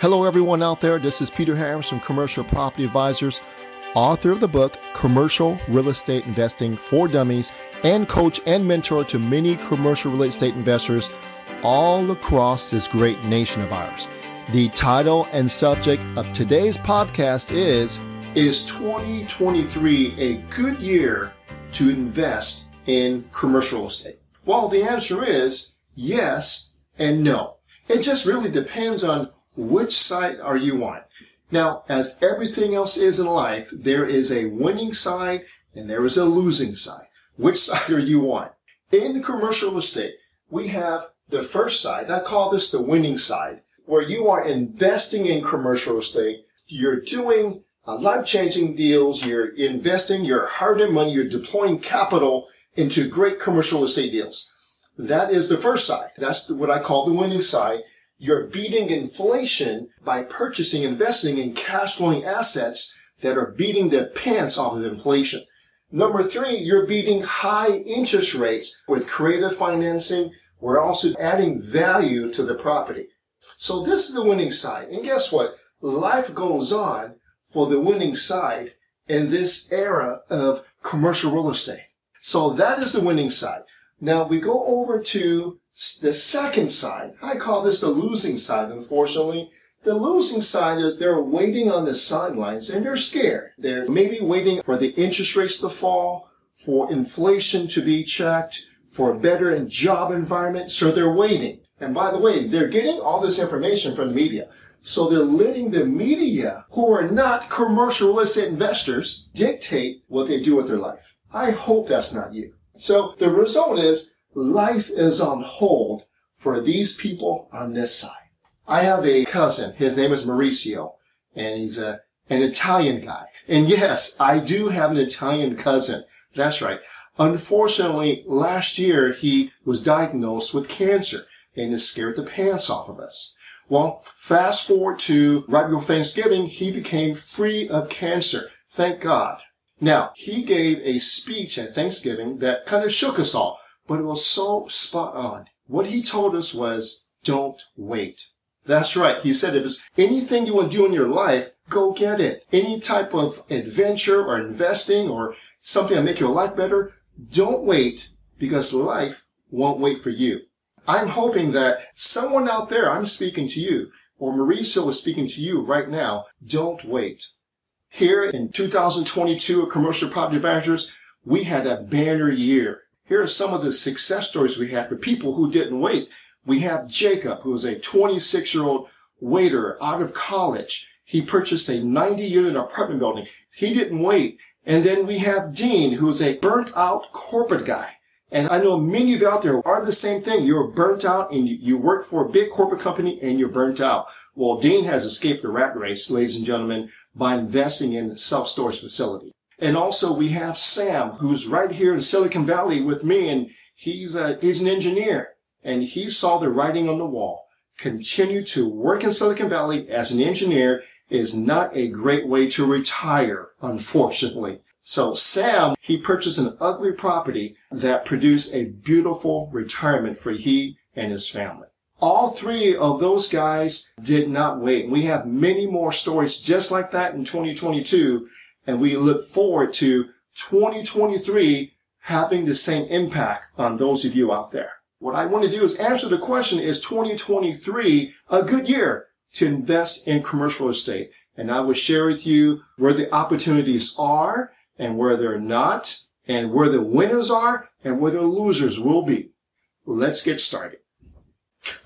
Hello, everyone out there. This is Peter Harris from Commercial Property Advisors, author of the book Commercial Real Estate Investing for Dummies, and coach and mentor to many commercial real estate investors all across this great nation of ours. The title and subject of today's podcast is Is 2023 a good year to invest in commercial real estate? Well, the answer is yes and no. It just really depends on which side are you on. Now, as everything else is in life, there is a winning side and there is a losing side. Which side are you on? In commercial estate, we have the first side. I call this the winning side, where you are investing in commercial estate. You're doing uh, life-changing deals. You're investing your hard-earned money. You're deploying capital into great commercial estate deals. That is the first side. That's what I call the winning side. You're beating inflation by purchasing, investing in cash flowing assets that are beating the pants off of inflation. Number three, you're beating high interest rates with creative financing. We're also adding value to the property. So this is the winning side. And guess what? Life goes on for the winning side in this era of commercial real estate. So that is the winning side. Now we go over to the second side, I call this the losing side, unfortunately. The losing side is they're waiting on the sidelines and they're scared. They're maybe waiting for the interest rates to fall, for inflation to be checked, for a better job environment. So they're waiting. And by the way, they're getting all this information from the media. So they're letting the media, who are not commercial real estate investors, dictate what they do with their life. I hope that's not you. So the result is life is on hold for these people on this side. I have a cousin. His name is Mauricio and he's a, an Italian guy. And yes, I do have an Italian cousin. That's right. Unfortunately, last year he was diagnosed with cancer and it scared the pants off of us. Well, fast forward to right before Thanksgiving, he became free of cancer. Thank God. Now, he gave a speech at Thanksgiving that kind of shook us all but it was so spot on. What he told us was, don't wait. That's right. He said, if it's anything you want to do in your life, go get it. Any type of adventure or investing or something that make your life better, don't wait because life won't wait for you. I'm hoping that someone out there, I'm speaking to you, or Mauricio is speaking to you right now, don't wait. Here in 2022 at Commercial Property Advisors, we had a banner year. Here are some of the success stories we had for people who didn't wait. We have Jacob, who is a 26 year old waiter out of college. He purchased a 90 unit apartment building. He didn't wait. And then we have Dean, who's a burnt out corporate guy. And I know many of you out there are the same thing. You're burnt out and you work for a big corporate company and you're burnt out. Well, Dean has escaped the rat race, ladies and gentlemen, by investing in self-storage facility. And also we have Sam, who's right here in Silicon Valley with me, and he's a, he's an engineer, and he saw the writing on the wall. Continue to work in Silicon Valley as an engineer is not a great way to retire, unfortunately. So Sam, he purchased an ugly property that produced a beautiful retirement for he and his family. All three of those guys did not wait. We have many more stories just like that in 2022 and we look forward to 2023 having the same impact on those of you out there. What I want to do is answer the question, is 2023 a good year to invest in commercial estate? And I will share with you where the opportunities are and where they're not and where the winners are and where the losers will be. Let's get started.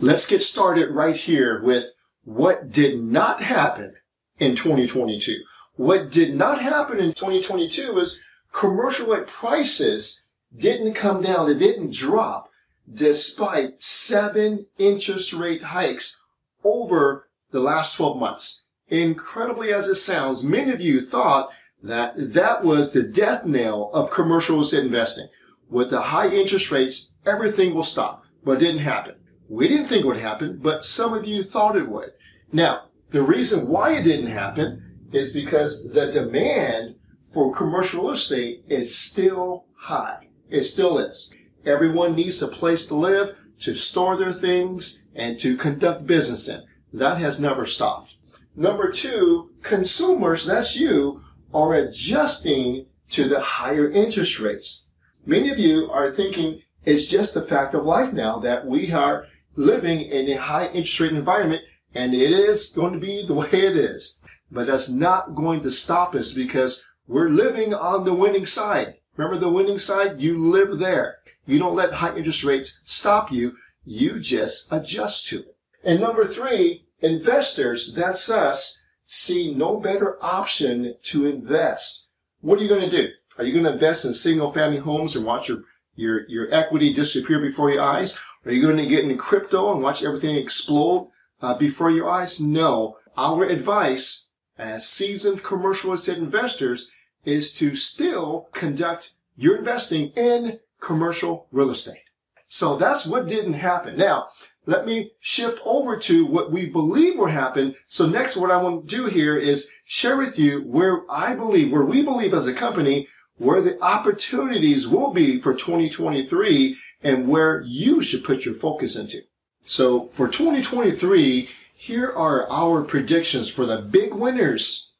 Let's get started right here with what did not happen in 2022. What did not happen in 2022 is commercial rent prices didn't come down. They didn't drop despite seven interest rate hikes over the last 12 months. Incredibly as it sounds, many of you thought that that was the death knell of commercial estate investing. With the high interest rates, everything will stop, but it didn't happen. We didn't think it would happen, but some of you thought it would. Now, the reason why it didn't happen is because the demand for commercial real estate is still high. It still is. Everyone needs a place to live, to store their things, and to conduct business in. That has never stopped. Number two, consumers, that's you, are adjusting to the higher interest rates. Many of you are thinking it's just a fact of life now that we are living in a high interest rate environment and it is going to be the way it is. But that's not going to stop us because we're living on the winning side. Remember the winning side? You live there. You don't let high interest rates stop you. You just adjust to it. And number three, investors, that's us, see no better option to invest. What are you going to do? Are you going to invest in single family homes and watch your, your, your equity disappear before your eyes? Are you going to get in crypto and watch everything explode uh, before your eyes? No. Our advice as seasoned commercial estate investors is to still conduct your investing in commercial real estate. So that's what didn't happen. Now, let me shift over to what we believe will happen. So next, what I want to do here is share with you where I believe, where we believe as a company, where the opportunities will be for 2023 and where you should put your focus into. So for 2023, here are our predictions for the big winners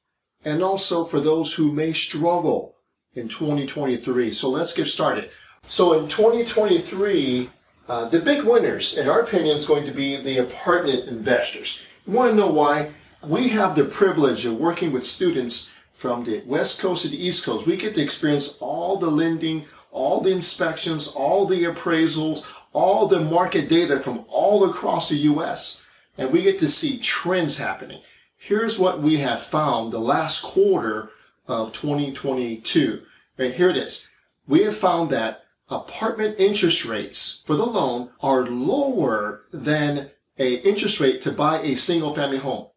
and also for those who may struggle in 2023. So let's get started. So in 2023, uh, the big winners, in our opinion, is going to be the apartment investors. You want to know why? We have the privilege of working with students from the West Coast to the East Coast. We get to experience all the lending, all the inspections, all the appraisals, all the market data from all across the U.S. And we get to see trends happening. Here's what we have found the last quarter of 2022. Right, here it is. We have found that apartment interest rates for the loan are lower than a interest rate to buy a single family home.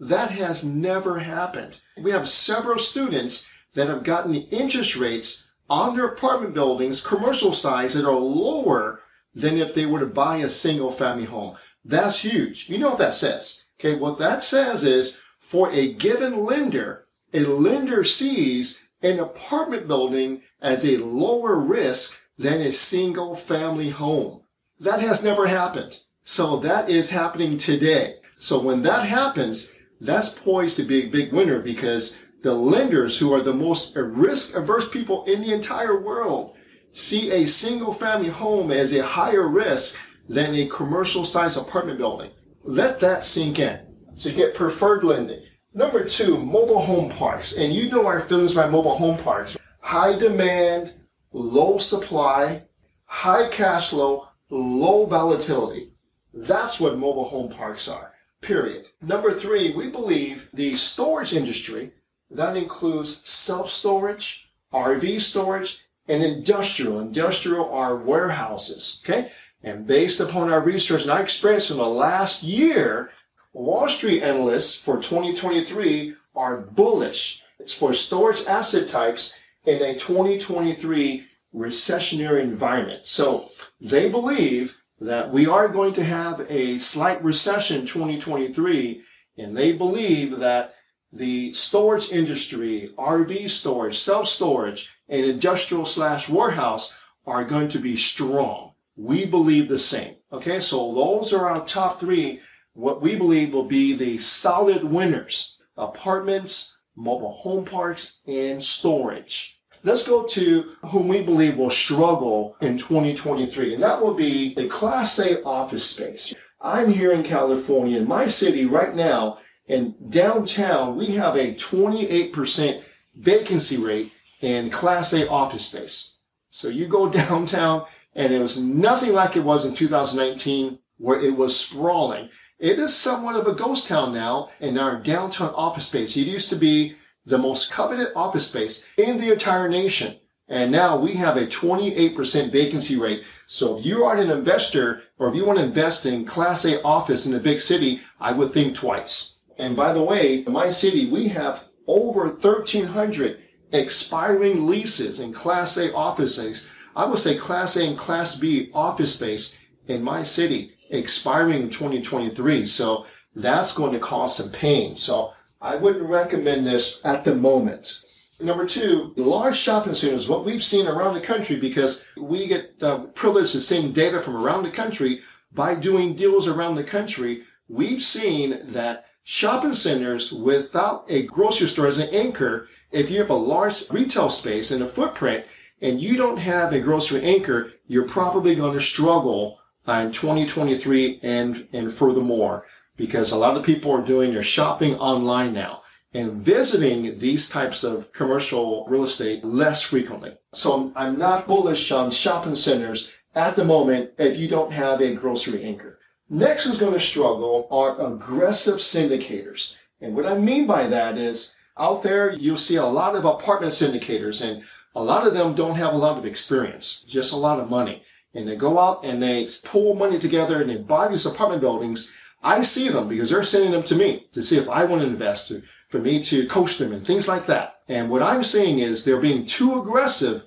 That has never happened. We have several students that have gotten interest rates on their apartment buildings, commercial size, that are lower than if they were to buy a single family home. That's huge. You know what that says? Okay. What that says is for a given lender, a lender sees an apartment building as a lower risk than a single family home. That has never happened. So that is happening today. So when that happens, that's poised to be a big winner because the lenders who are the most risk averse people in the entire world see a single family home as a higher risk than a commercial size apartment building. Let that sink in. So you get preferred lending. Number two, mobile home parks. And you know our feelings about mobile home parks. High demand, low supply, high cash flow, low volatility. That's what mobile home parks are. Period. Number three, we believe the storage industry, that includes self-storage, RV storage, and industrial. Industrial are warehouses. Okay. And based upon our research and our experience from the last year, Wall Street analysts for 2023 are bullish for storage asset types in a 2023 recessionary environment. So they believe that we are going to have a slight recession 2023 and they believe that the storage industry, RV storage, self-storage, and industrial slash warehouse are going to be strong. We believe the same. Okay, so those are our top three, what we believe will be the solid winners. Apartments, mobile home parks, and storage. Let's go to whom we believe will struggle in 2023, and that will be the Class A office space. I'm here in California, in my city right now, in downtown, we have a 28% vacancy rate in Class A office space. So you go downtown and it was nothing like it was in 2019 where it was sprawling. It is somewhat of a ghost town now in our downtown office space. It used to be the most coveted office space in the entire nation. And now we have a 28% vacancy rate. So if you are an investor or if you want to invest in class A office in a big city, I would think twice. And by the way, in my city, we have over 1300 expiring leases in class A office space. I would say class A and class B office space in my city expiring in 2023. So that's going to cause some pain. So I wouldn't recommend this at the moment. Number two, large shopping centers, what we've seen around the country, because we get uh, the privilege of seeing data from around the country by doing deals around the country. we've seen that shopping centers without a grocery store as an anchor, if you have a large retail space and a footprint and you don't have a grocery anchor, you're probably going to struggle uh, in 2023 and, and furthermore because a lot of people are doing their shopping online now and visiting these types of commercial real estate less frequently. So I'm not bullish on shopping centers at the moment if you don't have a grocery anchor. Next who's going to struggle are aggressive syndicators. And what I mean by that is out there, you'll see a lot of apartment syndicators and a lot of them don't have a lot of experience, just a lot of money. And they go out and they pull money together and they buy these apartment buildings. I see them because they're sending them to me to see if I want to invest, to, for me to coach them and things like that. And what I'm seeing is they're being too aggressive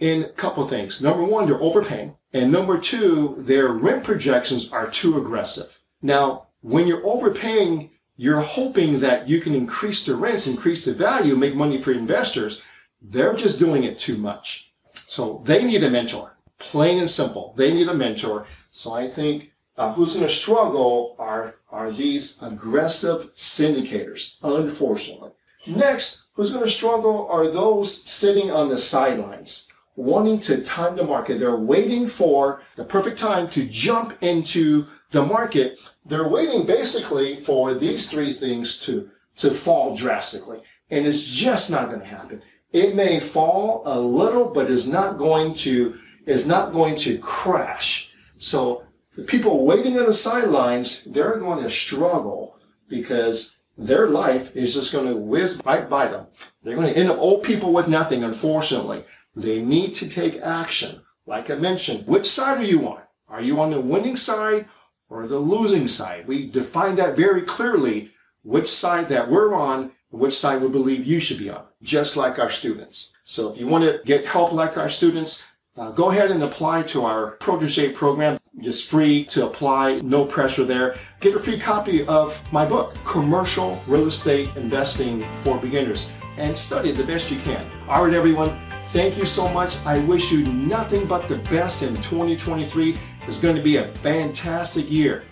in a couple of things. Number one, they're overpaying. And number two, their rent projections are too aggressive. Now, when you're overpaying, you're hoping that you can increase the rents, increase the value, make money for investors. They're just doing it too much. So they need a mentor. Plain and simple. They need a mentor. So I think uh, who's going to struggle are, are these aggressive syndicators, unfortunately. Next, who's going to struggle are those sitting on the sidelines wanting to time the market. They're waiting for the perfect time to jump into the market. They're waiting basically for these three things to, to fall drastically. And it's just not going to happen. It may fall a little, but is not going to, is not going to crash. So the people waiting on the sidelines, they're going to struggle because their life is just going to whiz right by them. They're going to end up old people with nothing, unfortunately. They need to take action. Like I mentioned, which side are you on? Are you on the winning side or the losing side? We define that very clearly, which side that we're on, which side we believe you should be on, just like our students. So if you want to get help like our students, uh, go ahead and apply to our protege program. Just free to apply, no pressure there. Get a free copy of my book, Commercial Real Estate Investing for Beginners, and study the best you can. All right, everyone. Thank you so much. I wish you nothing but the best in 2023. It's going to be a fantastic year.